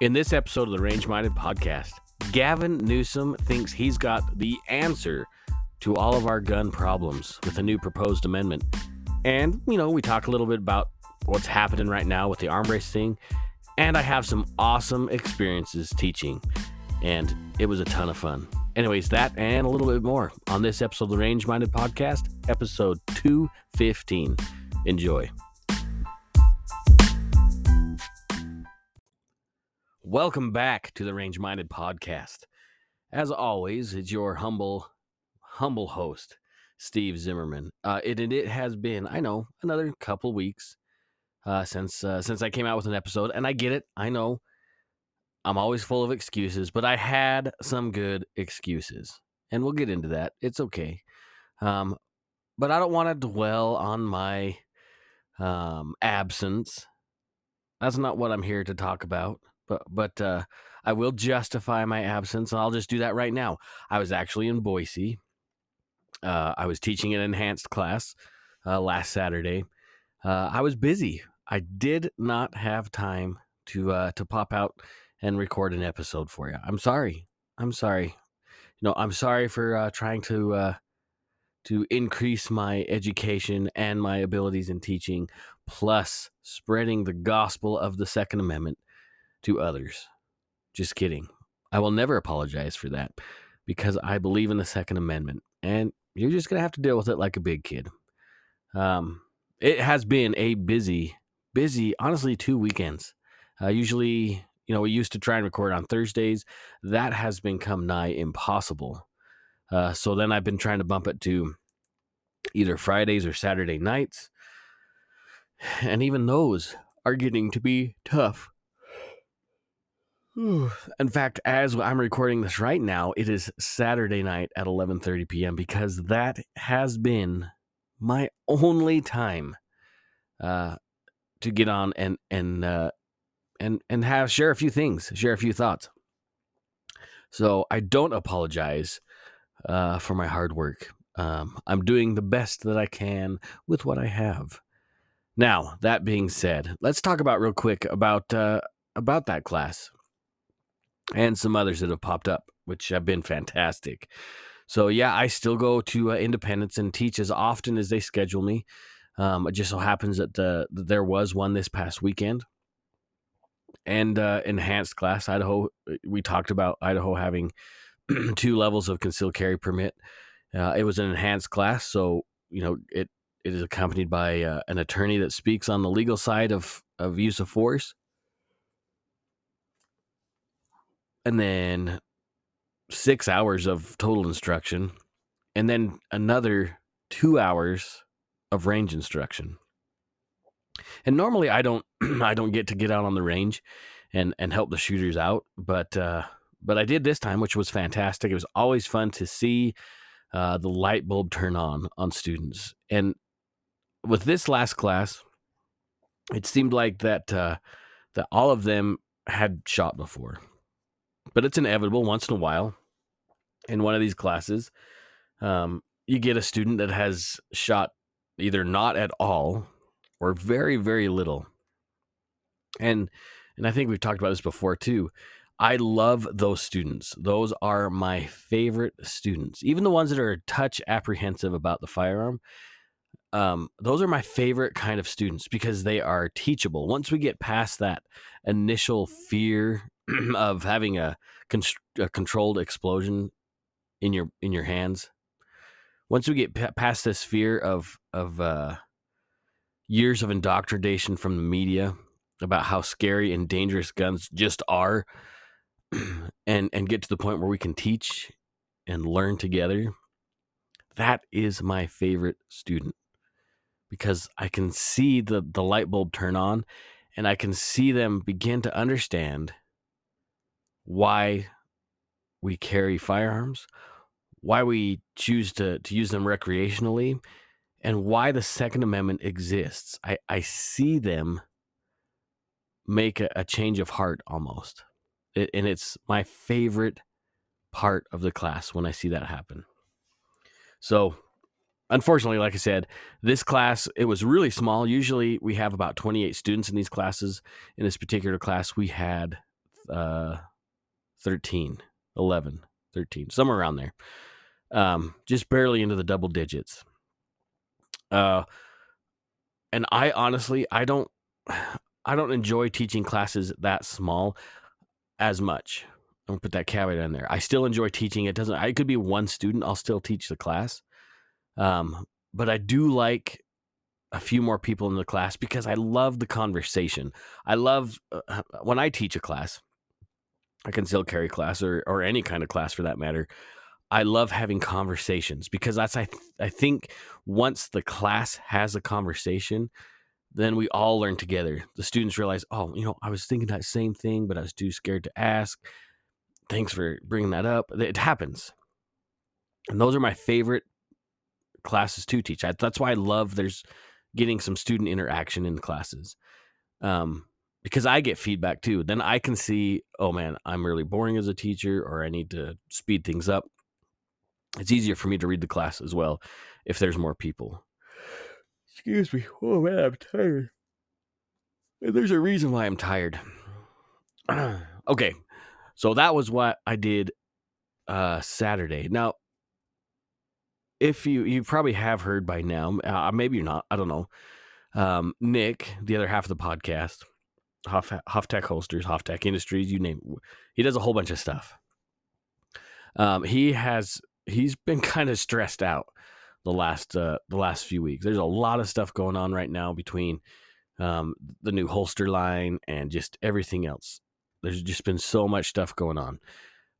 In this episode of the Range Minded Podcast, Gavin Newsom thinks he's got the answer to all of our gun problems with a new proposed amendment. And, you know, we talk a little bit about what's happening right now with the arm brace thing. And I have some awesome experiences teaching, and it was a ton of fun. Anyways, that and a little bit more on this episode of the Range Minded Podcast, episode 215. Enjoy. Welcome back to the Range Minded Podcast. As always, it's your humble, humble host, Steve Zimmermann. Uh, it, it has been, I know, another couple weeks uh, since uh, since I came out with an episode, and I get it. I know I'm always full of excuses, but I had some good excuses, and we'll get into that. It's okay, um, but I don't want to dwell on my um, absence. That's not what I'm here to talk about. But but uh, I will justify my absence, and I'll just do that right now. I was actually in Boise. Uh, I was teaching an enhanced class uh, last Saturday. Uh, I was busy. I did not have time to uh, to pop out and record an episode for you. I'm sorry. I'm sorry. You know, I'm sorry for uh, trying to to increase my education and my abilities in teaching, plus spreading the gospel of the Second Amendment to others. Just kidding. I will never apologize for that because I believe in the Second Amendment, and you're just gonna have to deal with it like a big kid. Um, it has been a busy busy, honestly, two weekends. Uh, usually, you know, we used to try and record on Thursdays. That has become nigh impossible. Uh, so then I've been trying to bump it to either Fridays or Saturday nights. And even those are getting to be tough. In fact, as I'm recording this right now, it is Saturday night at 11:30 p.m. because that has been my only time uh, to get on and and uh, and and have share a few things, share a few thoughts. So I don't apologize uh, for my hard work. Um, I'm doing the best that I can with what I have. Now that being said, let's talk about real quick about uh, about that class and some others that have popped up, which have been fantastic. So yeah, I still go to uh, Independence and teach as often as they schedule me. Um, it just so happens that, there was one this past weekend. And uh, enhanced class, Idaho, uh, we talked about Idaho having two levels of concealed carry permit. Uh, it was an enhanced class, so you know it it is accompanied by uh, an attorney that speaks on the legal side of of use of force, and then six hours of total instruction, and then another two hours of range instruction. And normally I don't I don't get to get out on the range and and help the shooters out, but uh but I did this time, which was fantastic. It was always fun to see uh, the light bulb turn on on students. And with this last class, it seemed like that uh, that all of them had shot before, but it's inevitable once in a while. In one of these classes, um, you get a student that has shot either not at all or very very little. And and i think we've talked about this before too. I love those students. Those are my favorite students. Even the ones that are touch apprehensive about the firearm um, those are my favorite kind of students because they are teachable. Once we get past that initial fear of having a, con- a controlled explosion in your in your hands. Once we get p- past this fear of of uh, years of indoctrination from the media about how scary and dangerous guns just are, and and get to the point where we can teach and learn together, that is my favorite student because I can see the the light bulb turn on, and I can see them begin to understand why we carry firearms, why we choose to, to use them recreationally, and why the Second Amendment exists. I, I see them make a, a change of heart almost. It, and it's my favorite part of the class when I see that happen. So, unfortunately, like I said, this class it was really small. Usually, we have about 28 students in these classes. In this particular class, we had uh, 13, 11, 13, somewhere around there. Um, just barely into the double digits. Uh, and I honestly, I don't, I don't enjoy teaching classes that small as much. I'm gonna put that caveat in there. I still enjoy teaching. It doesn't. I could be one student. I'll still teach the class. Um, but I do like a few more people in the class because I love the conversation. I love uh, when I teach a class, a concealed carry class or or any kind of class for that matter. I love having conversations because that's I th- I think once the class has a conversation, then we all learn together. The students realize, oh, you know, I was thinking that same thing, but I was too scared to ask. Thanks for bringing that up. It happens, and those are my favorite classes to teach. I, that's why I love there's getting some student interaction in classes. Um, because I get feedback too. Then I can see, oh man, I'm really boring as a teacher, or I need to speed things up. It's easier for me to read the class as well if there's more people. Excuse me. Oh man, I'm tired. There's a reason why I'm tired. okay, so that was what I did uh Saturday. Now, if you you probably have heard by now, uh, maybe you're not. I don't know. Um, Nick, the other half of the podcast, Huff, Hoftac Holsters, Hoftac Industries, you name it. He does a whole bunch of stuff. Um, he has he's been kind of stressed out the last uh, the last few weeks. There's a lot of stuff going on right now between um, the new holster line and just everything else. There's just been so much stuff going on.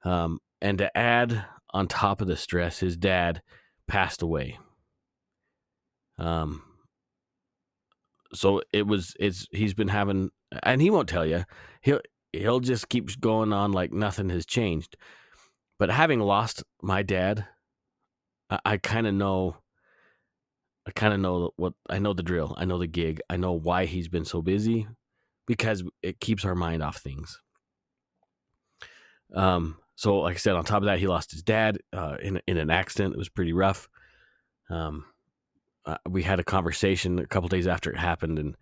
Um, and to add on top of the stress, his dad passed away. Um, so it was it's he's been having and he won't tell you he'll he'll just keep going on like nothing has changed. But having lost my dad i, I kind of know i kind of know what i know the drill. I know the gig. I know why he's been so busy because it keeps our mind off things. Um so like i said on top of that he lost his dad uh, in, in an accident. It was pretty rough. Um uh, we had a conversation a couple days after it happened, and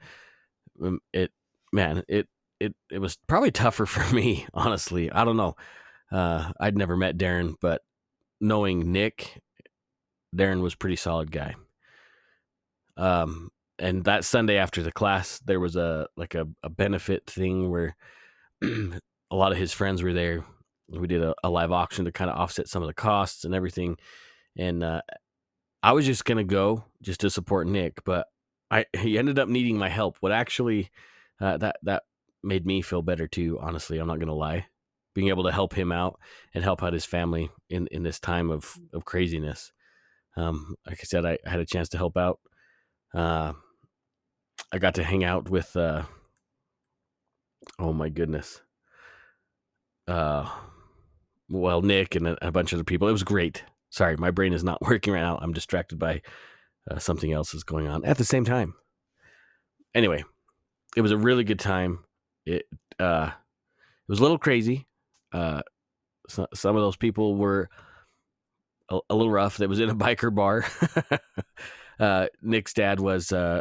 um, it, man, it it it was probably tougher for me, honestly. I don't know. Uh, I'd never met Darren, but knowing Nick, Darren was pretty solid guy. Um, and that Sunday after the class, there was a like a, a benefit thing where a lot of his friends were there. We did a, a live auction to kind of offset some of the costs and everything. And uh, I was just gonna go just to support Nick, but I he ended up needing my help. What actually uh, that that made me feel better too. Honestly, I'm not gonna lie. Being able to help him out and help out his family in in this time of of craziness. Um, like I said, I, I had a chance to help out. Uh, I got to hang out with. Uh, oh my goodness. Uh, well, Nick and a, a bunch of other people. It was great. Sorry, my brain is not working right now. I'm distracted by uh, something else is going on at the same time. Anyway, it was a really good time. It uh, it was a little crazy. Uh, so, some of those people were a, a, little rough. That was in a biker bar. uh, Nick's dad was uh,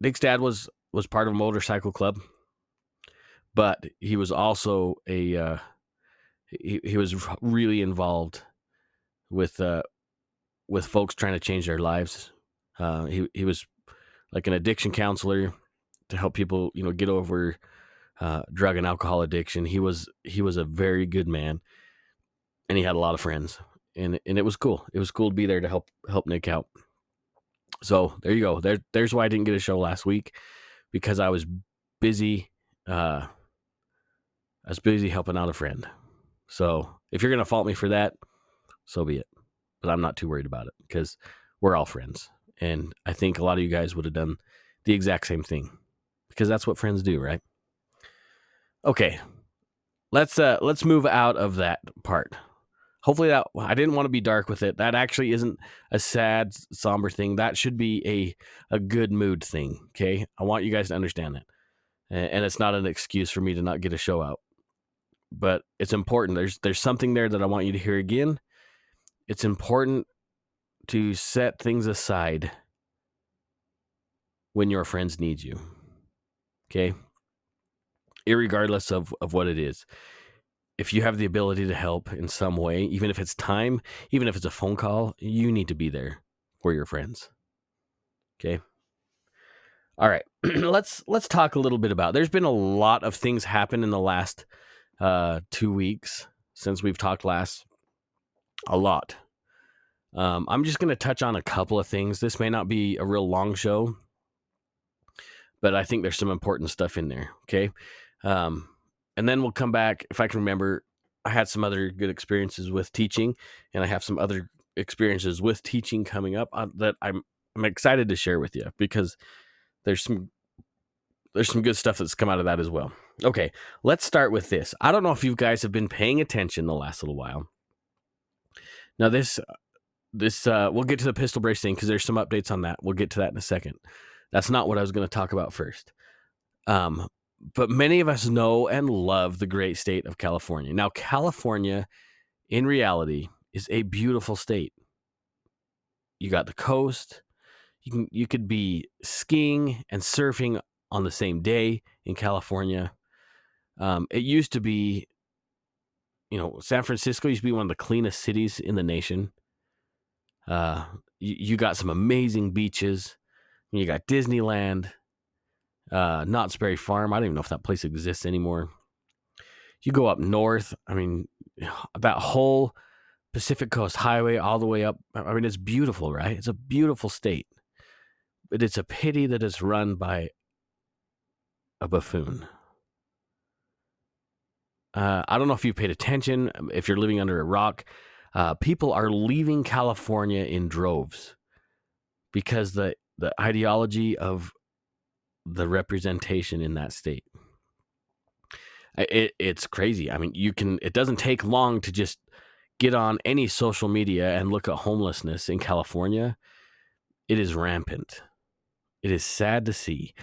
Nick's dad was was part of a motorcycle club, but he was also a uh, he, he was really involved with uh, with folks trying to change their lives. Uh, he he was like an addiction counselor to help people, you know, get over uh, drug and alcohol addiction. He was he was a very good man, and he had a lot of friends, and and it was cool. It was cool to be there to help help Nick out. So there you go. There there's why I didn't get a show last week because I was busy. Uh, I was busy helping out a friend. So if you're gonna fault me for that, so be it. But I'm not too worried about it because we're all friends. And I think a lot of you guys would have done the exact same thing because that's what friends do, right? Okay. Let's uh let's move out of that part. Hopefully that I didn't want to be dark with it. That actually isn't a sad somber thing. That should be a a good mood thing, okay? I want you guys to understand that. And it's not an excuse for me to not get a show out. But it's important. There's there's something there that I want you to hear again it's important to set things aside when your friends need you. Okay? irregardless of, of what it is. If you have the ability to help in some way, even if it's time, even if it's a phone call, you need to be there for your friends. Okay. All right. let's let's talk a little bit about. There's been a lot of things happen in the last uh, two weeks since we've talked last. A lot. Um, I'm just going to touch on a couple of things. This may not be a real long show, but I think there's some important stuff in there. Okay. Um, and then we'll come back. If I can remember, I had some other good experiences with teaching, and I have some other experiences with teaching coming up uh, that I'm I'm excited to share with you because there's some there's some good stuff that's come out of that as well. Okay, let's start with this. I don't know if you guys have been paying attention the last little while. Now this this uh we'll get to the pistol brace thing because there's some updates on that. We'll get to that in a second. That's not what I was going to talk about first. Um, but many of us know and love the great state of California. Now, California, in reality, is a beautiful state. You got the coast. You can you could be skiing and surfing on the same day in California. Um, it used to be, you know, San Francisco used to be one of the cleanest cities in the nation. Uh, you, you got some amazing beaches. You got Disneyland, uh, Knott's Berry Farm. I don't even know if that place exists anymore. You go up north. I mean, that whole Pacific Coast Highway all the way up. I mean, it's beautiful, right? It's a beautiful state. But it's a pity that it's run by a buffoon. Uh, I don't know if you paid attention, if you're living under a rock. Uh, people are leaving California in droves because the the ideology of the representation in that state. It, it's crazy. I mean, you can. It doesn't take long to just get on any social media and look at homelessness in California. It is rampant. It is sad to see.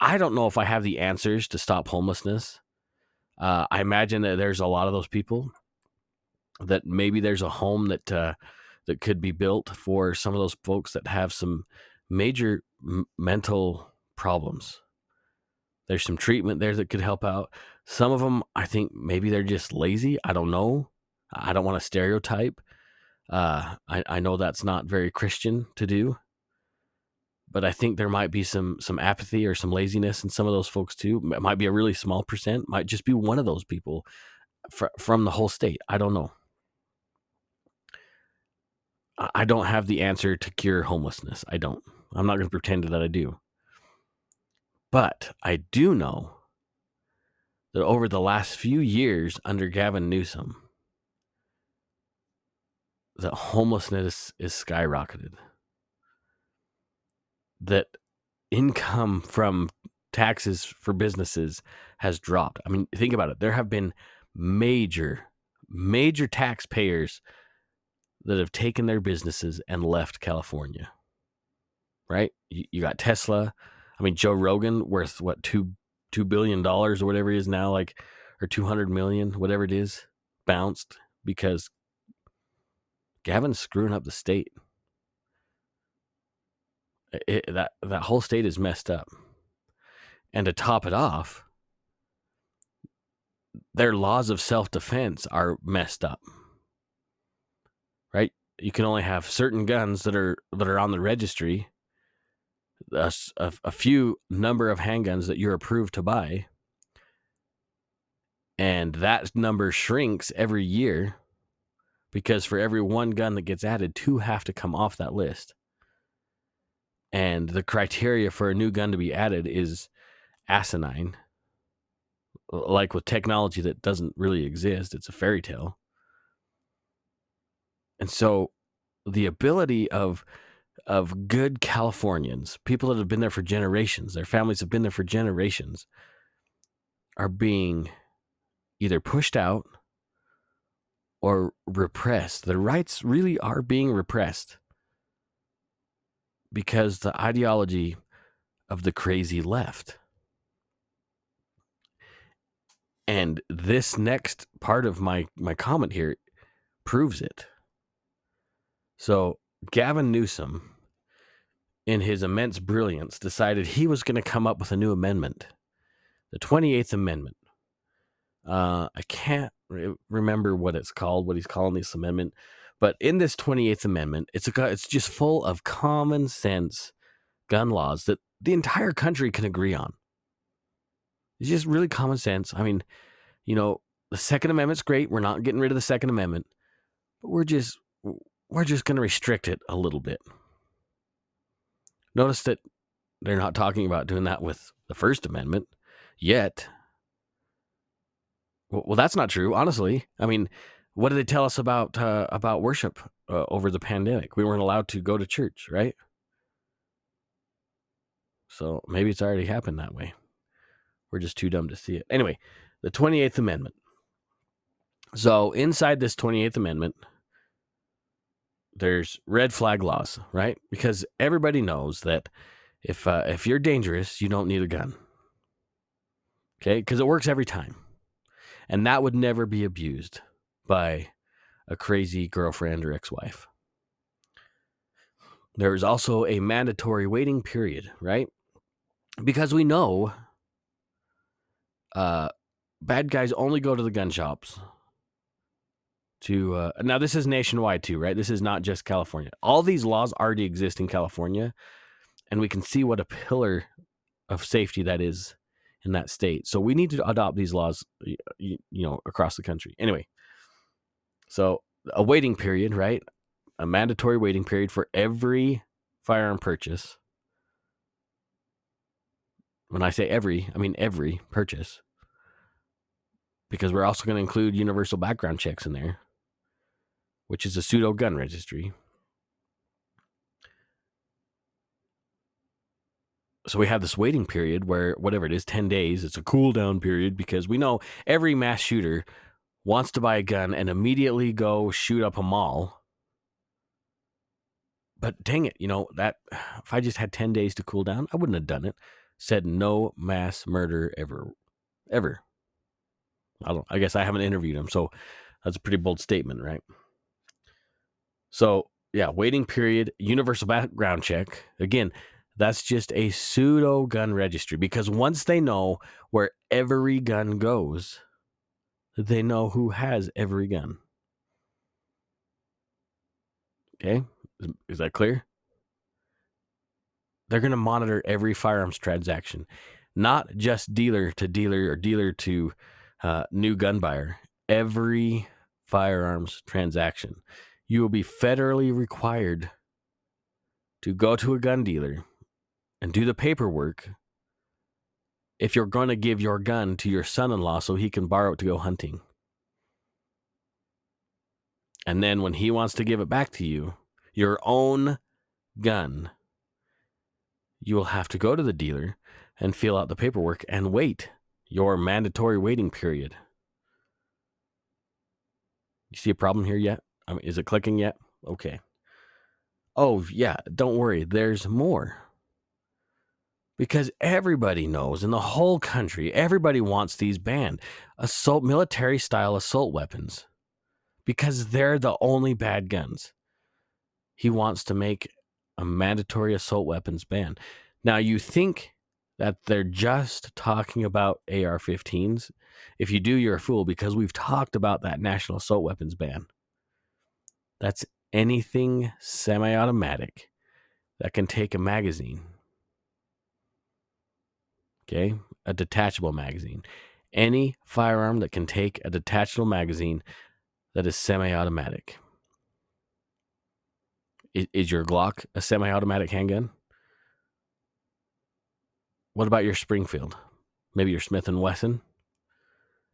I don't know if I have the answers to stop homelessness. Uh, I imagine that there's a lot of those people that maybe there's a home that uh, that could be built for some of those folks that have some major m- mental problems. There's some treatment there that could help out. Some of them, I think maybe they're just lazy. I don't know. I don't want to stereotype. Uh, I, I know that's not very Christian to do, but I think there might be some some apathy or some laziness in some of those folks too. It might be a really small percent. Might just be one of those people fr- from the whole state. I don't know. I don't have the answer to cure homelessness. I don't. I'm not going to pretend that I do. But I do know that over the last few years under Gavin Newsom, that homelessness is skyrocketed. That income from taxes for businesses has dropped. I mean, think about it. There have been major, major taxpayers that have taken their businesses and left California. Right? You, you got Tesla. I mean, Joe Rogan worth what two two billion dollars or whatever it is now, like or two hundred million, whatever it is, bounced because Gavin's screwing up the state. It, that that whole state is messed up, and to top it off, their laws of self defense are messed up. Right? You can only have certain guns that are that are on the registry a, a, a few number of handguns that you're approved to buy. And that number shrinks every year because for every one gun that gets added two have to come off that list. And the criteria for a new gun to be added is asinine like with technology that doesn't really exist it's a fairy tale. And so the ability of of good Californians, people that have been there for generations, their families have been there for generations, are being either pushed out or repressed. Their rights really are being repressed because the ideology of the crazy left. And this next part of my, my comment here proves it. So Gavin Newsom, in his immense brilliance, decided he was going to come up with a new amendment, the 28th Amendment. Uh, I can't re- remember what it's called, what he's calling this amendment, but in this 28th Amendment, it's a it's just full of common sense gun laws that the entire country can agree on. It's just really common sense. I mean, you know, the Second Amendment's great. We're not getting rid of the Second Amendment, but we're just we're just going to restrict it a little bit. Notice that they're not talking about doing that with the First Amendment yet. Well, that's not true, honestly. I mean, what did they tell us about uh, about worship uh, over the pandemic? We weren't allowed to go to church, right? So maybe it's already happened that way. We're just too dumb to see it. Anyway, the 28th Amendment. So inside this 28th Amendment, there's red flag laws, right? Because everybody knows that if uh, if you're dangerous, you don't need a gun. Okay, because it works every time, and that would never be abused by a crazy girlfriend or ex-wife. There is also a mandatory waiting period, right? Because we know uh, bad guys only go to the gun shops to uh, now this is nationwide too right? This is not just california. All these laws already exist in california and we can see what a pillar of safety that is in that state. So we need to adopt these laws you, you know across the country. Anyway so a waiting period right? A mandatory waiting period for every firearm purchase. When i say every i mean every purchase because we're also going to include universal background checks in there which is a pseudo gun registry. So we have this waiting period where whatever it is, 10 days, it's a cool down period because we know every mass shooter wants to buy a gun and immediately go shoot up a mall. But dang it, you know, that if I just had 10 days to cool down, I wouldn't have done it. Said no mass murder ever ever. I don't I guess I haven't interviewed him, so that's a pretty bold statement, right? So, yeah, waiting period, universal background check. Again, that's just a pseudo gun registry because once they know where every gun goes, they know who has every gun. Okay, is, that clear? They're going to monitor every firearms transaction, not just dealer to dealer or dealer to uh, new gun buyer. Every firearms transaction you will be federally required to go to a gun dealer and do the paperwork if you're going to give your gun to your son in law so he can borrow it to go hunting. And then when he wants to give it back to you, your own gun, you will have to go to the dealer and fill out the paperwork and wait your mandatory waiting period. You see a problem here yet? I mean, is it clicking yet? Okay. Oh, yeah, don't worry. There's more. Because everybody knows in the whole country, everybody wants these banned assault, military style assault weapons because they're the only bad guns. He wants to make a mandatory assault weapons ban. Now, you think that they're just talking about AR 15s. If you do, you're a fool because we've talked about that national assault weapons ban. That's anything semi automatic that can take a magazine. Okay, a detachable magazine. Any firearm that can take a detachable magazine that is semi automatic. Is, your Glock a semi automatic handgun? What about your Springfield? Maybe your Smith and Wesson?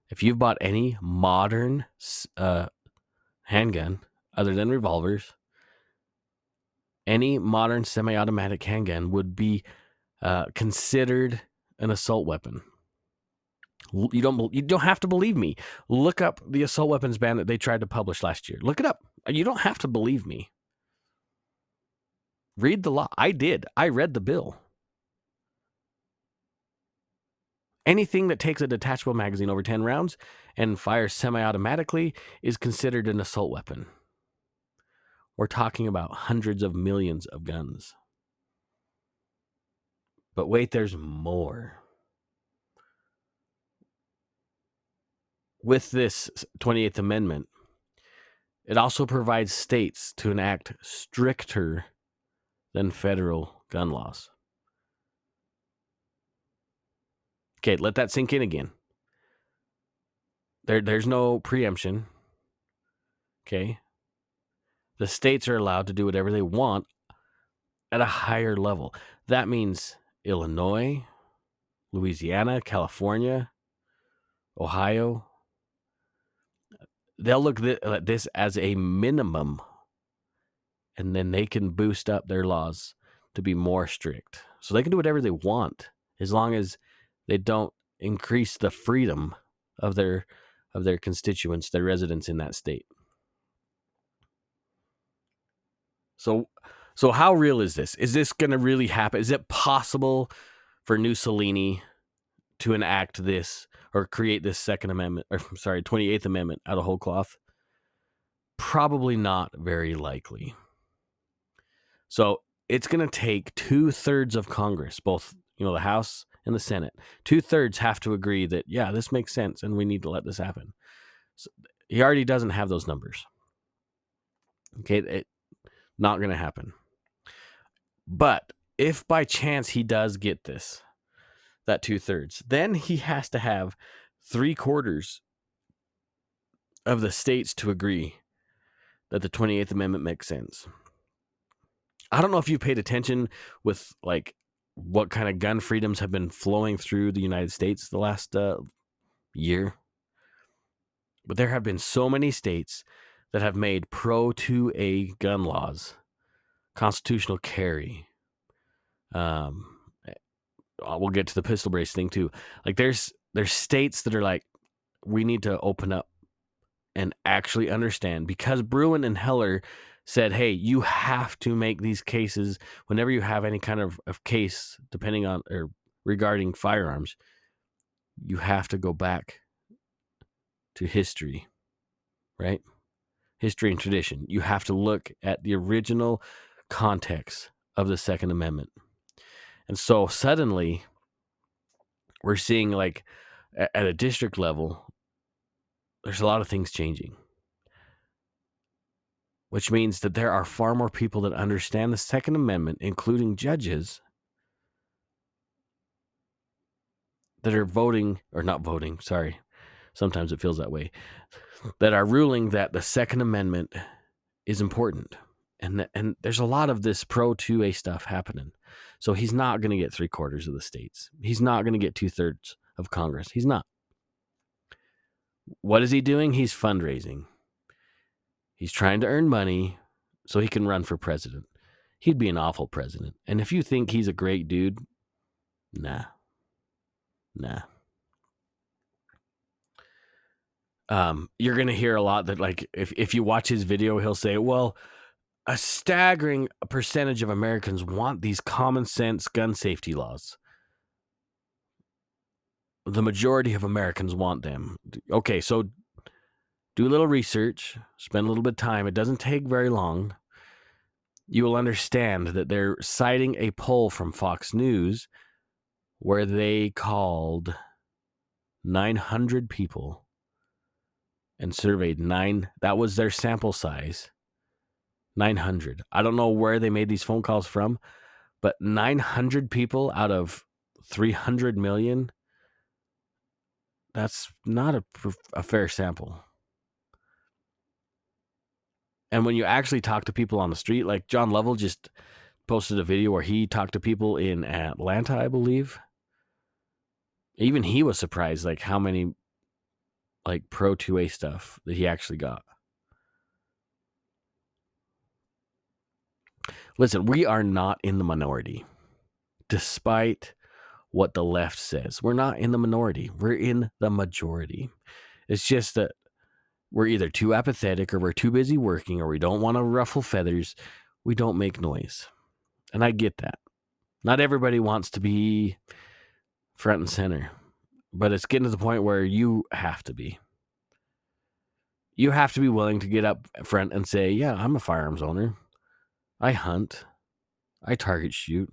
If you've bought any modern uh, handgun, other than revolvers, any modern semi automatic handgun would be uh, considered an assault weapon. You don't you don't have to believe me. Look up the assault weapons ban that they tried to publish last year. Look it up. You don't have to believe me. Read the law. I did. I read the bill. Anything that takes a detachable magazine over 10 rounds and fires semi automatically is considered an assault weapon. We're talking about hundreds of millions of guns. But wait, there's more. with this 28th Amendment, it also provides states to enact stricter than federal gun laws. Okay, let that sink in again. There, there's no preemption. Okay. The states are allowed to do whatever they want at a higher level. That means Illinois, Louisiana, California, Ohio. They'll look at uh, this as a minimum, and then they can boost up their laws to be more strict. So they can do whatever they want as long as they don't increase the freedom of their of their constituents, their residents in that state. So so how real is this? Is this going to really happen? Is it possible for Mussolini to enact this or create this second amendment or sorry, 28th amendment out of whole cloth? Probably not very likely. So it's going to take two thirds of Congress, both you know the House and the Senate. Two thirds have to agree that yeah, this makes sense, and we need to let this happen. So he already doesn't have those numbers. Okay, it, not going to happen. But if by chance he does get this, that two thirds, then he has to have three quarters of the states to agree that the 28th Amendment makes sense. I don't know if you've paid attention with like what kind of gun freedoms have been flowing through the United States the last uh, year, but there have been so many states that have made pro 2A gun laws constitutional carry. Um, eh, we'll get to the pistol brace thing too. Like there's there's states that are like we need to open up and actually understand because Bruen and Heller said, "Hey, you have to make these cases whenever you have any kind of, of case, depending on or regarding firearms, you have to go back to history, right? History and tradition. You have to look at the original context of the Second Amendment, and so suddenly we're seeing like at a district level, there's a lot of things changing which means that there are far more people that understand the Second Amendment, including judges, that are voting, or not voting, sorry, sometimes it feels that way, that are ruling that the Second Amendment is important. And, and there's a lot of this pro 2A stuff happening. So he's not going to get three quarters of the states. He's not going to get two thirds of Congress. He's not. What is he doing? He's fundraising. He's trying to earn money so he can run for president. He'd be an awful president. And if you think he's a great dude, nah. Nah. Um, you're gonna hear a lot that like if, if you watch his video, he'll say, Well, a staggering percentage of Americans want these common sense gun safety laws. The majority of Americans want them. Okay, so do a little research, spend a little bit of time. It doesn't take very long. You will understand that they're citing a poll from Fox News where they called 900 people and surveyed nine. That was their sample size. 900. I don't know where they made these phone calls from, but 900 people out of 300 million. That's not a, a fair sample. And when you actually talk to people on the street, like John Lovell just posted a video where he talked to people in Atlanta, I believe. Even he was surprised, like how many like pro 2A stuff that he actually got. Listen, we are not in the minority, despite what the left says. We're not in the minority, we're in the majority. It's just that we're either too apathetic or we're too busy working or we don't want to ruffle feathers. We don't make noise. And I get that. Not everybody wants to be front and center, but it's getting to the point where you have to be. You have to be willing to get up front and say, Yeah, I'm a firearms owner. I hunt. I target shoot.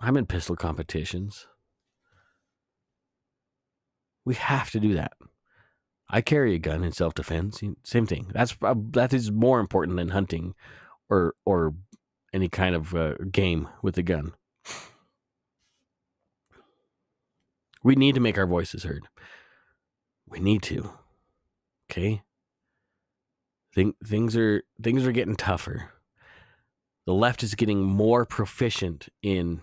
I'm in pistol competitions. We have to do that. I carry a gun in self defense. Same thing. That's that is more important than hunting or or any kind of uh, game with a gun. We need to make our voices heard. We need to. Okay? Think, things are things are getting tougher. The left is getting more proficient in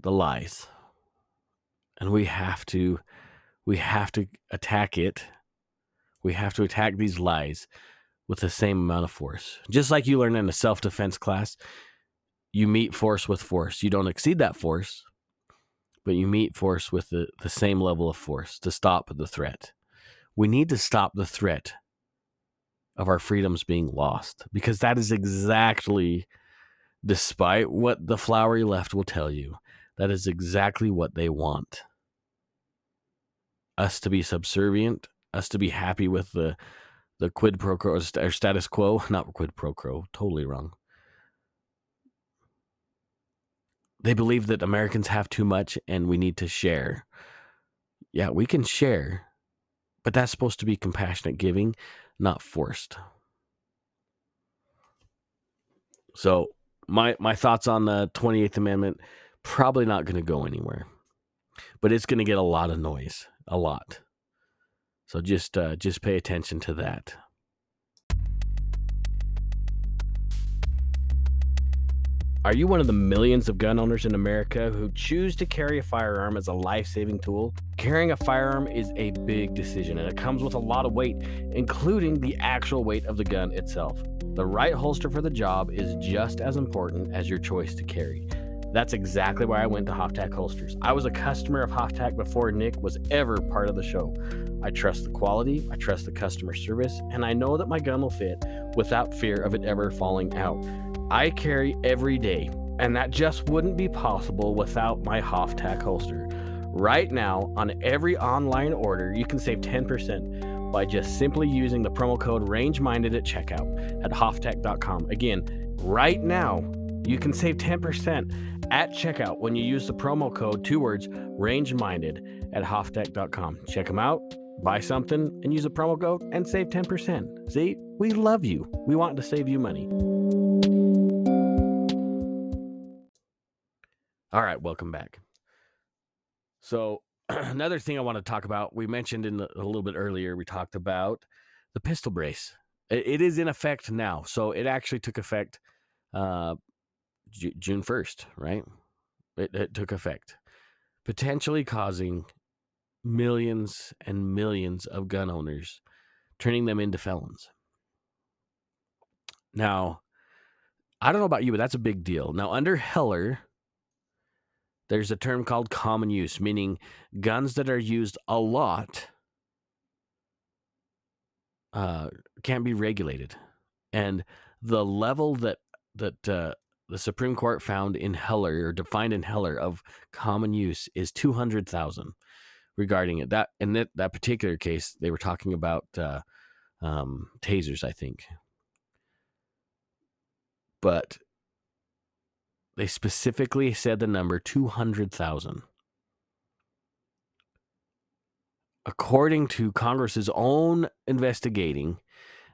the lies. And we have to we have to attack it. We have to attack these lies with the same amount of force. Just like you learn in a self-defense class, you meet force with force. You don't exceed that force, but you meet force with the, the same level of force to stop the threat. We need to stop the threat of our freedoms being lost because that is exactly, despite what the flowery left will tell you, that is exactly what they want. Us to be subservient, us to be happy with the the quid pro quo or status quo, not quid pro quo, totally wrong. They believe that Americans have too much and we need to share. Yeah, we can share, but that's supposed to be compassionate giving, not forced. So, my my thoughts on the 28th amendment probably not going to go anywhere. But it's going to get a lot of noise, a lot. So just uh, just pay attention to that. Are you one of the millions of gun owners in America who choose to carry a firearm as a life saving tool? Carrying a firearm is a big decision and it comes with a lot of weight, including the actual weight of the gun itself. The right holster for the job is just as important as your choice to carry. That's exactly why I went to Hoftac Holsters. I was a customer of Hoftac before Nick was ever part of the show. I trust the quality, I trust the customer service, and I know that my gun will fit without fear of it ever falling out. I carry every day, and that just wouldn't be possible without my Hoftac holster. Right now, on every online order, you can save 10% by just simply using the promo code RangeMinded at checkout at Hoftac.com. Again, right now, you can save 10% at checkout when you use the promo code two words RangeMinded at Hoftac.com. Check them out, buy something, and use a promo code and save 10%. See, we love you. We want to save you money. All right, welcome back. So, another thing I want to talk about, we mentioned in the, a little bit earlier, we talked about the pistol brace. it, it is in effect now. So, it actually took effect uh, J- June 1st, right? It, it took effect, potentially causing millions and millions of gun owners, turning them into felons. Now, I don't know about you, but that's a big deal. Now, under Heller, there's a term called common use, meaning guns that are used a lot uh, can't be regulated, and the level that that uh, the Supreme Court found in Heller or defined in Heller of common use is two hundred thousand. Regarding it, that in that, that particular case, they were talking about uh, um, tasers, I think, but they specifically said the number 200,000. According to Congress's own investigating,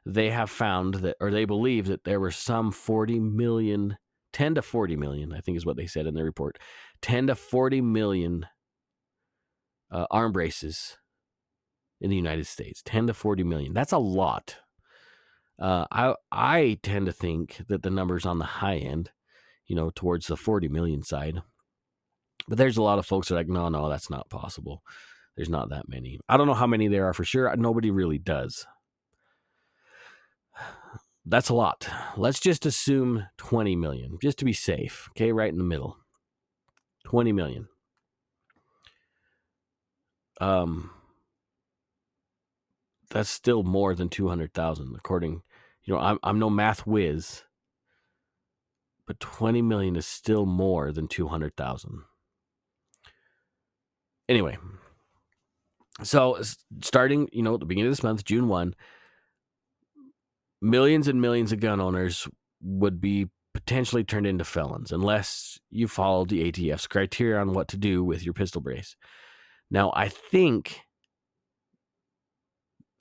they have found that, or they believe that there were some 40 million, 10 to 40 million, I think is what they said in their report, 10 to 40 million uh, arm braces in the United States. 10 to 40 million. That's a lot. Uh, I I tend to think that the number's on the high end you know, towards the 40 million side. But there's a lot of folks that are like, no, no, that's not possible. There's not that many. I don't know how many there are for sure. Nobody really does. That's a lot. Let's just assume 20 million, just to be safe. Okay, right in the middle. 20 million. Um, that's still more than 200,000 according, you know, I'm I'm no math whiz, but 20 million is still more than 200,000. Anyway, so starting, you know, at the beginning of this month, June 1, millions and millions of gun owners would be potentially turned into felons unless you followed the ATF's criteria on what to do with your pistol brace. Now, I think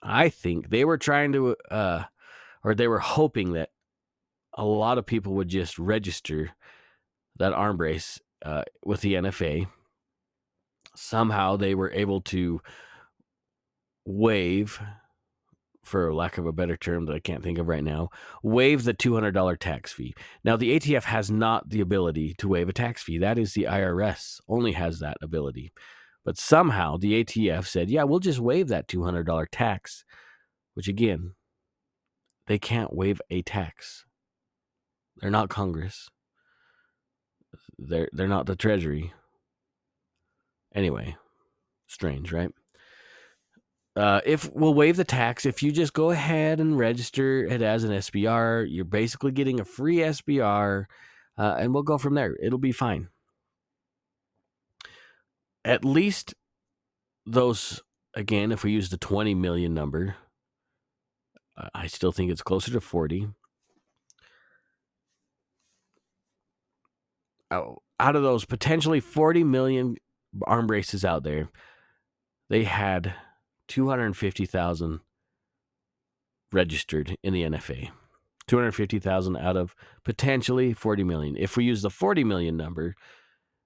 I think they were trying to, uh, or they were hoping that a lot of people would just register that arm brace uh, with the NFA. Somehow they were able to waive, for lack of a better term that I can't think of right now, waive the $200 tax fee. Now, the ATF has not the ability to waive a tax fee. That is the IRS only has that ability. But somehow the ATF said, yeah, we'll just waive that $200 tax, which again, they can't waive a tax. They're not Congress. They're they're not the Treasury. Anyway, strange, right? Uh, if we'll waive the tax, if you just go ahead and register it as an SBR, you're basically getting a free SBR, uh, and we'll go from there. It'll be fine. At least those, again, if we use the 20 million number, I still think it's closer to 40. out of those potentially 40 million arm braces out there, they had 250,000 registered in the NFA. 250,000 out of potentially 40 million. If we use the 40 million number,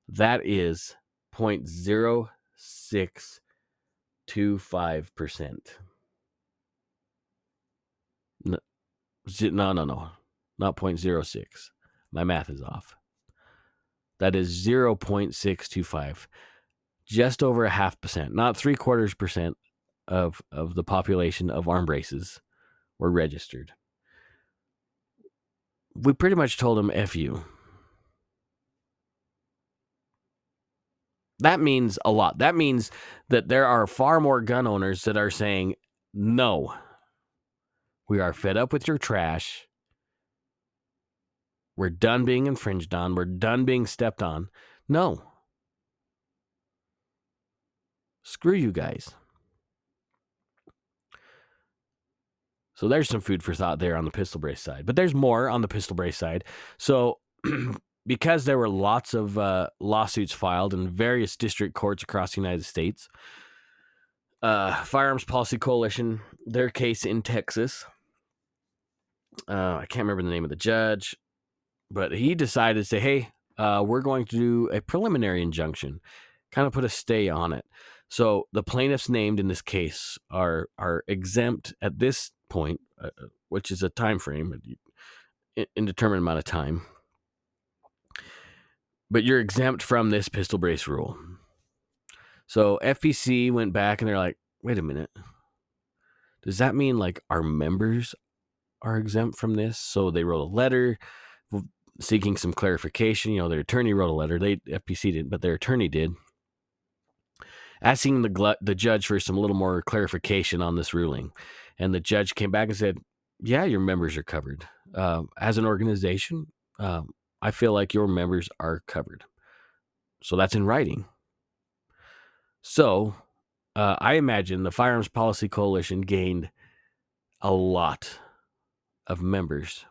that is 0.0625%. No, no, no, no. Not 0.06. My math is off. That is 0.625, just over a half percent, not three quarters percent of, of the population of arm braces were registered. We pretty much told them F you. That means a lot. That means that there are far more gun owners that are saying, no, we are fed up with your trash. We're done being infringed on. We're done being stepped on. No. Screw you guys. So there's some food for thought there on the pistol brace side. But there's more on the pistol brace side. So because there were lots of uh, lawsuits filed in various district courts across the United States, uh, Firearms Policy Coalition, their case in Texas, uh, I can't remember the name of the judge but he decided to say, hey, uh, we're going to do a preliminary injunction, kind of put a stay on it. So the plaintiffs named in this case are are exempt at this point, uh, uh which is a time frame, indeterminate amount of time. But you're exempt from this pistol brace rule. So FPC went back and they're like, wait a minute. Does that mean like our members are exempt from this? So they wrote a letter seeking some clarification. You know, their attorney wrote a letter. They FPC didn't, but their attorney did, asking the the judge for some little more clarification on this ruling. And the judge came back and said, "Yeah, your members are covered. Uh, as an organization, um, I feel like your members are covered. So that's in writing. So uh, I imagine the Firearms Policy Coalition gained a lot of members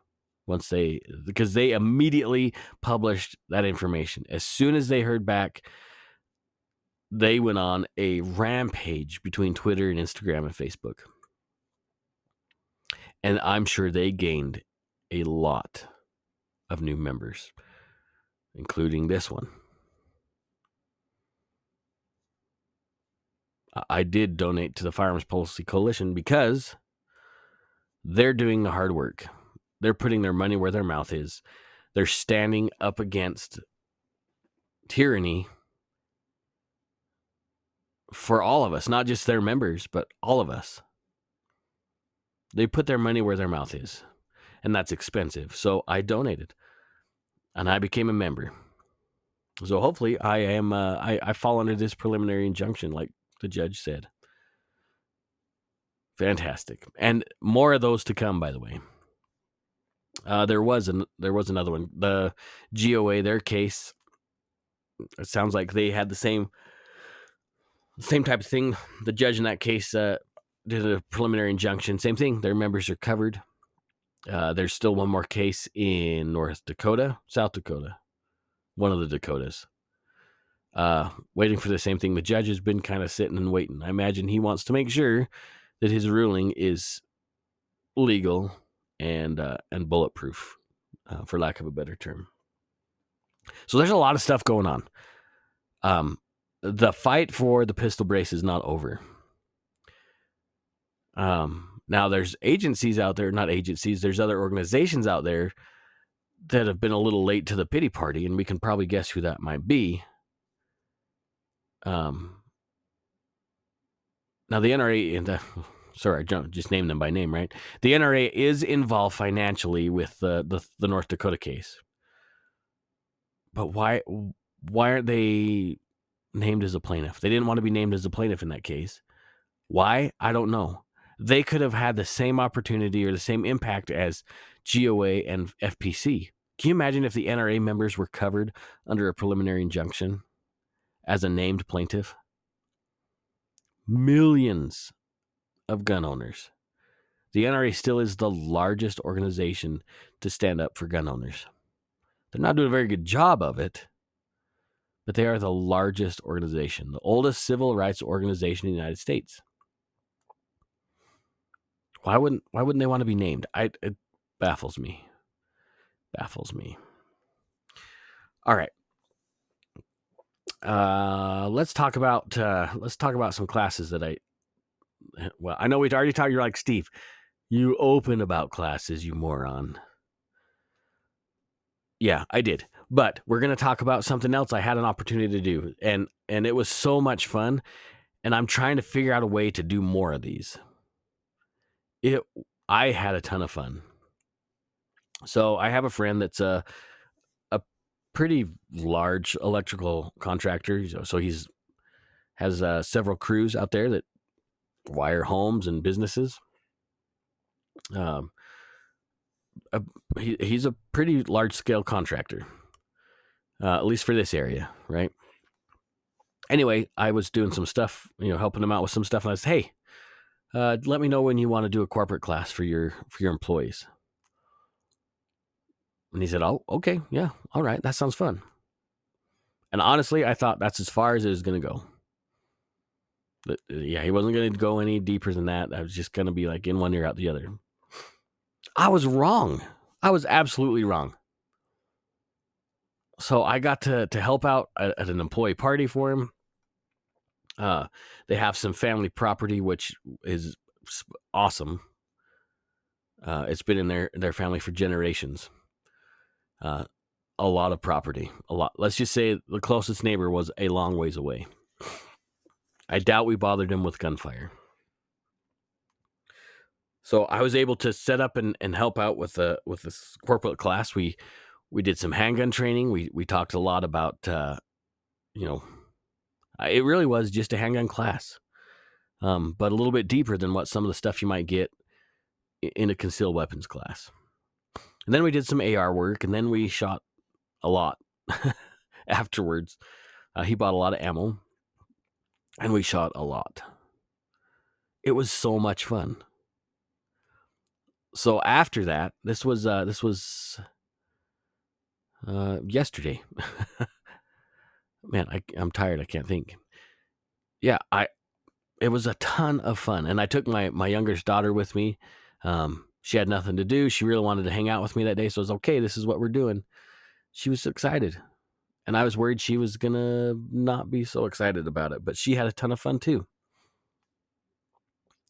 once they because they immediately published that information as soon as they heard back they went on a rampage between twitter and instagram and facebook and i'm sure they gained a lot of new members including this one i did donate to the firearms policy coalition because they're doing the hard work they're putting their money where their mouth is. They're standing up against tyranny for all of us, not just their members, but all of us. They put their money where their mouth is, and that's expensive. So I donated, and I became a member. So hopefully, I am uh, I, I fall under this preliminary injunction, like the judge said. Fantastic, and more of those to come. By the way. Uh, there was an there was another one. The GOA, their case. It sounds like they had the same same type of thing. The judge in that case uh, did a preliminary injunction. Same thing. Their members are covered. Uh, there's still one more case in North Dakota, South Dakota, one of the Dakotas. Uh, waiting for the same thing. The judge has been kind of sitting and waiting. I imagine he wants to make sure that his ruling is legal and uh, and bulletproof, uh, for lack of a better term. So there's a lot of stuff going on. Um, the fight for the pistol brace is not over. Um, now there's agencies out there, not agencies. There's other organizations out there that have been a little late to the pity party, and we can probably guess who that might be. Um, now the NRA and the sorry, I just named them by name, right? The NRA is involved financially with the the, the North Dakota case, but why why aren't they named as a plaintiff? They didn't want to be named as a plaintiff in that case. Why? I don't know. They could have had the same opportunity or the same impact as GOA and FPC. Can you imagine if the NRA members were covered under a preliminary injunction as a named plaintiff? Millions of gun owners. The NRA still is the largest organization to stand up for gun owners. They're not doing a very good job of it, but they are the largest organization, the oldest civil rights organization in the United States. Why wouldn't why wouldn't they want to be named? I it baffles me. Baffles me. All right. Uh, let's talk about uh, let's talk about some classes that I. Well, I know we already talked. You're like Steve. You open about classes, you moron. Yeah, I did. But we're going to talk about something else I had an opportunity to do and and it was so much fun and I'm trying to figure out a way to do more of these. It I had a ton of fun. So I have a friend that's a a pretty large electrical contractor. So he's has uh, several crews out there that wire homes and businesses. Um, a, he, he's a pretty large scale contractor, uh, at least for this area, right? Anyway, I was doing some stuff, you know, helping him out with some stuff, and I said, "Hey, uh, let me know when you want to do a corporate class for your for your employees." And he said, "Oh, okay, yeah, all right, that sounds fun." And honestly, I thought that's as far as it was going to go. But, uh, yeah, he wasn't going to go any deeper than that. I was just going to be like in one ear out the other. I was wrong. I was absolutely wrong. So I got to to help out at, at an employee party for him. Uh, they have some family property, which is awesome. Uh, it's been in their their family for generations. Uh, a lot of property, a lot. Let's just say the closest neighbor was a long ways away. I doubt we bothered him with gunfire. So I was able to set up and, and help out with the with this corporate class. We we did some handgun training. We we talked a lot about uh, you know it really was just a handgun class, um, but a little bit deeper than what some of the stuff you might get in a concealed weapons class. And then we did some AR work, and then we shot a lot afterwards. Uh, he bought a lot of ammo, and we shot a lot. It was so much fun. So after that, this was uh, this was uh, yesterday. Man, I, I'm tired. I can't think. Yeah, I. It was a ton of fun, and I took my my youngest daughter with me. Um, she had nothing to do. She really wanted to hang out with me that day, so I was okay. This is what we're doing. She was excited, and I was worried she was gonna not be so excited about it, but she had a ton of fun too.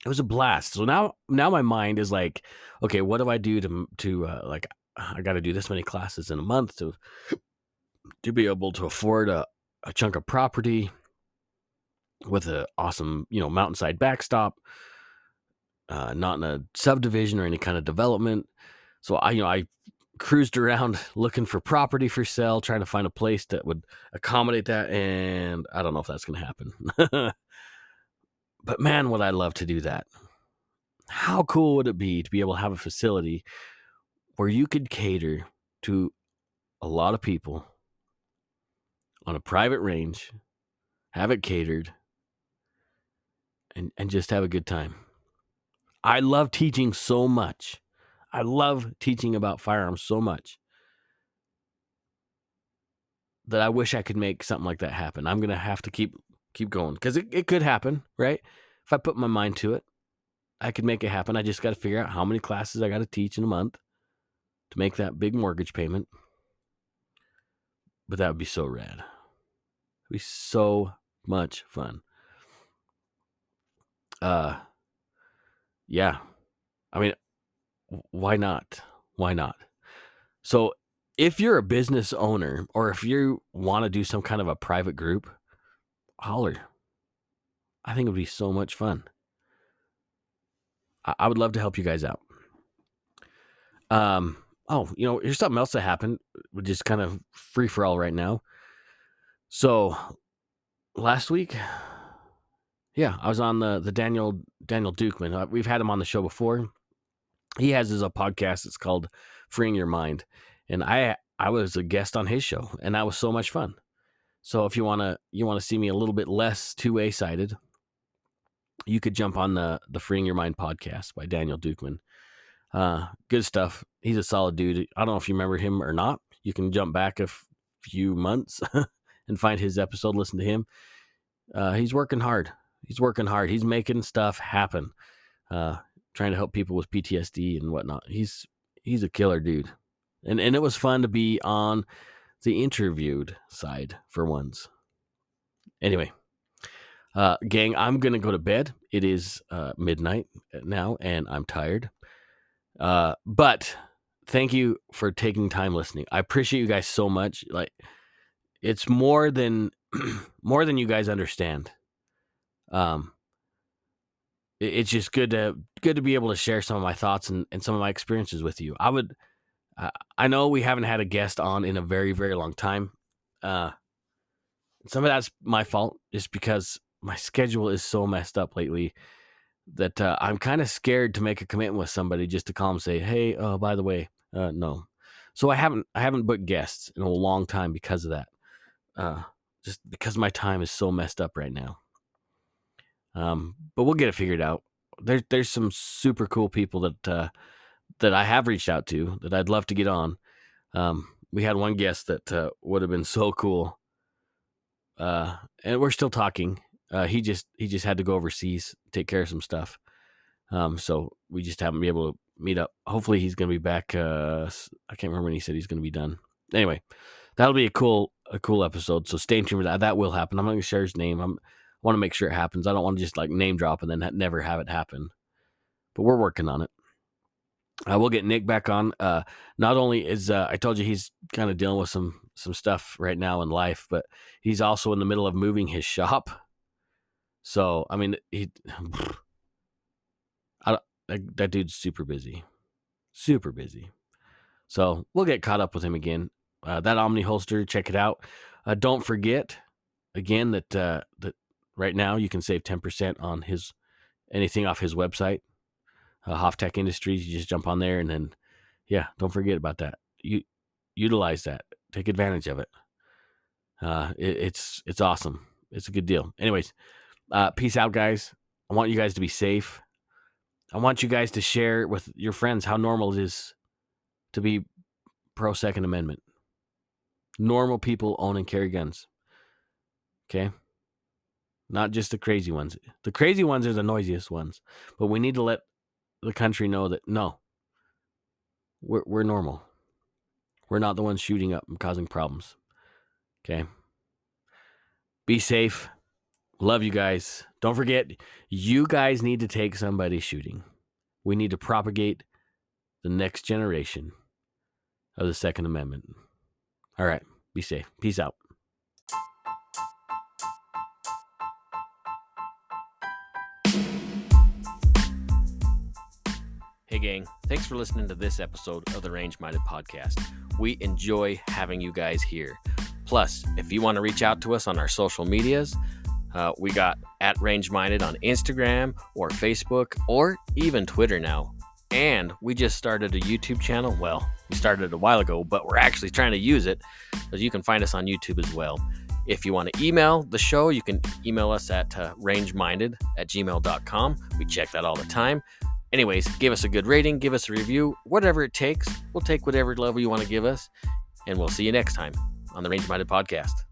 It was a blast. So now, now my mind is like, okay, what do I do to to uh, like? I got to do this many classes in a month to to be able to afford a, a chunk of property with an awesome, you know, mountainside backstop, uh, not in a subdivision or any kind of development. So I, you know, I cruised around looking for property for sale, trying to find a place that would accommodate that, and I don't know if that's going to happen. but man, would I love to do that! How cool would it be to be able to have a facility where you could cater to a lot of people on a private range, have it catered, and, and just have a good time. I love teaching so much. I love teaching about firearms so much that I wish I could make something like that happen. I'm gonna have to keep keep going because it, it could happen, right? If I put my mind to it. I could make it happen. I just got to figure out how many classes I got to teach in a month to make that big mortgage payment. But that would be so rad. It'd be so much fun. Uh yeah. I mean, why not? Why not? So, if you're a business owner or if you want to do some kind of a private group, holler. I think it would be so much fun. I, I would love to help you guys out. Um, oh, you know, here's something else that happened, which is kind of free for all right now. So last week, yeah, I was on the the Daniel Daniel Dukeman. Uh, we've had him on the show before. He has his a podcast. It's called Freeing Your Mind, and I I was a guest on his show, and that was so much fun. So if you wanna you wanna see me a little bit less two a sided, you could jump on the the Freeing Your Mind podcast by Daniel Dukeman. Uh, good stuff. He's a solid dude. I don't know if you remember him or not. You can jump back a few months and find his episode. Listen to him. Uh, he's working hard. He's working hard. He's making stuff happen. Uh, trying to help people with PTSD and whatnot. He's he's a killer dude, and and it was fun to be on the interviewed side for once. Anyway, uh, gang, I'm gonna go to bed. It is uh, midnight now, and I'm tired. Uh, but thank you for taking time listening. I appreciate you guys so much. Like, it's more than more than you guys understand. Um, it, it's just good to good to be able to share some of my thoughts and, and some of my experiences with you. I would, uh, I know we haven't had a guest on in a very very long time. Uh, some of that's my fault, just because my schedule is so messed up lately that uh, I'm kind of scared to make a commitment with somebody just to call and say, "Hey, uh, by the way, uh, no." So I haven't I haven't booked guests in a long time because of that. Uh, just because my time is so messed up right now. Um, but we'll get it figured out. There's there's some super cool people that uh, that I have reached out to that I'd love to get on. Um, we had one guest that uh, would have been so cool, uh, and we're still talking. Uh, he just he just had to go overseas, take care of some stuff. Um, so we just haven't been able to meet up. Hopefully, he's going to be back. Uh, I can't remember when he said he's going to be done. Anyway, that'll be a cool a cool episode. So stay tuned for that. That will happen. I'm not to share his name. I'm I want to make sure it happens. I don't want to just like name drop and then ha- never have it happen. But we're working on it. Uh, we'll get Nick back on. Uh, not only is uh, I told you he's kind of dealing with some some stuff right now in life, but he's also in the middle of moving his shop. So I mean, he, I, that, that dude's super busy, super busy. So we'll get caught up with him again. Uh, that Omni holster, check it out. Uh, don't forget again that uh, that right now you can save ten percent on his anything off his website, uh, Hoftac Industries. You just jump on there and then, yeah, don't forget about that. You utilize that, take advantage of it. Uh, it it's it's awesome. It's a good deal. Anyways, uh, peace out, guys. I want you guys to be safe. I want you guys to share with your friends how normal it is to be pro Second Amendment. Normal people own and carry guns. Okay? Not just the crazy ones. The crazy ones are the noisiest ones. But we need to let the country know that no, we're, we're normal. We're not the ones shooting up and causing problems. Okay? Be safe. Love you guys. Don't forget, you guys need to take somebody shooting. We need to propagate the next generation of the Second Amendment. All right. Be safe. Peace out. Hey, gang. Thanks for listening to this episode of the Range Minded Podcast. We enjoy having you guys here. Plus, if you want to reach out to us on our social medias, uh, we got at Range Minded on Instagram or Facebook or even Twitter now. And we just started a YouTube channel. Well, we started a while ago, but we're actually trying to use it. So you can find us on YouTube as well. If you want to email the show, you can email us at uh, rangeminded at gmail.com. We check that all the time. Anyways, give us a good rating, give us a review, whatever it takes. We'll take whatever level you want to give us. And we'll see you next time on the Range Minded Podcast.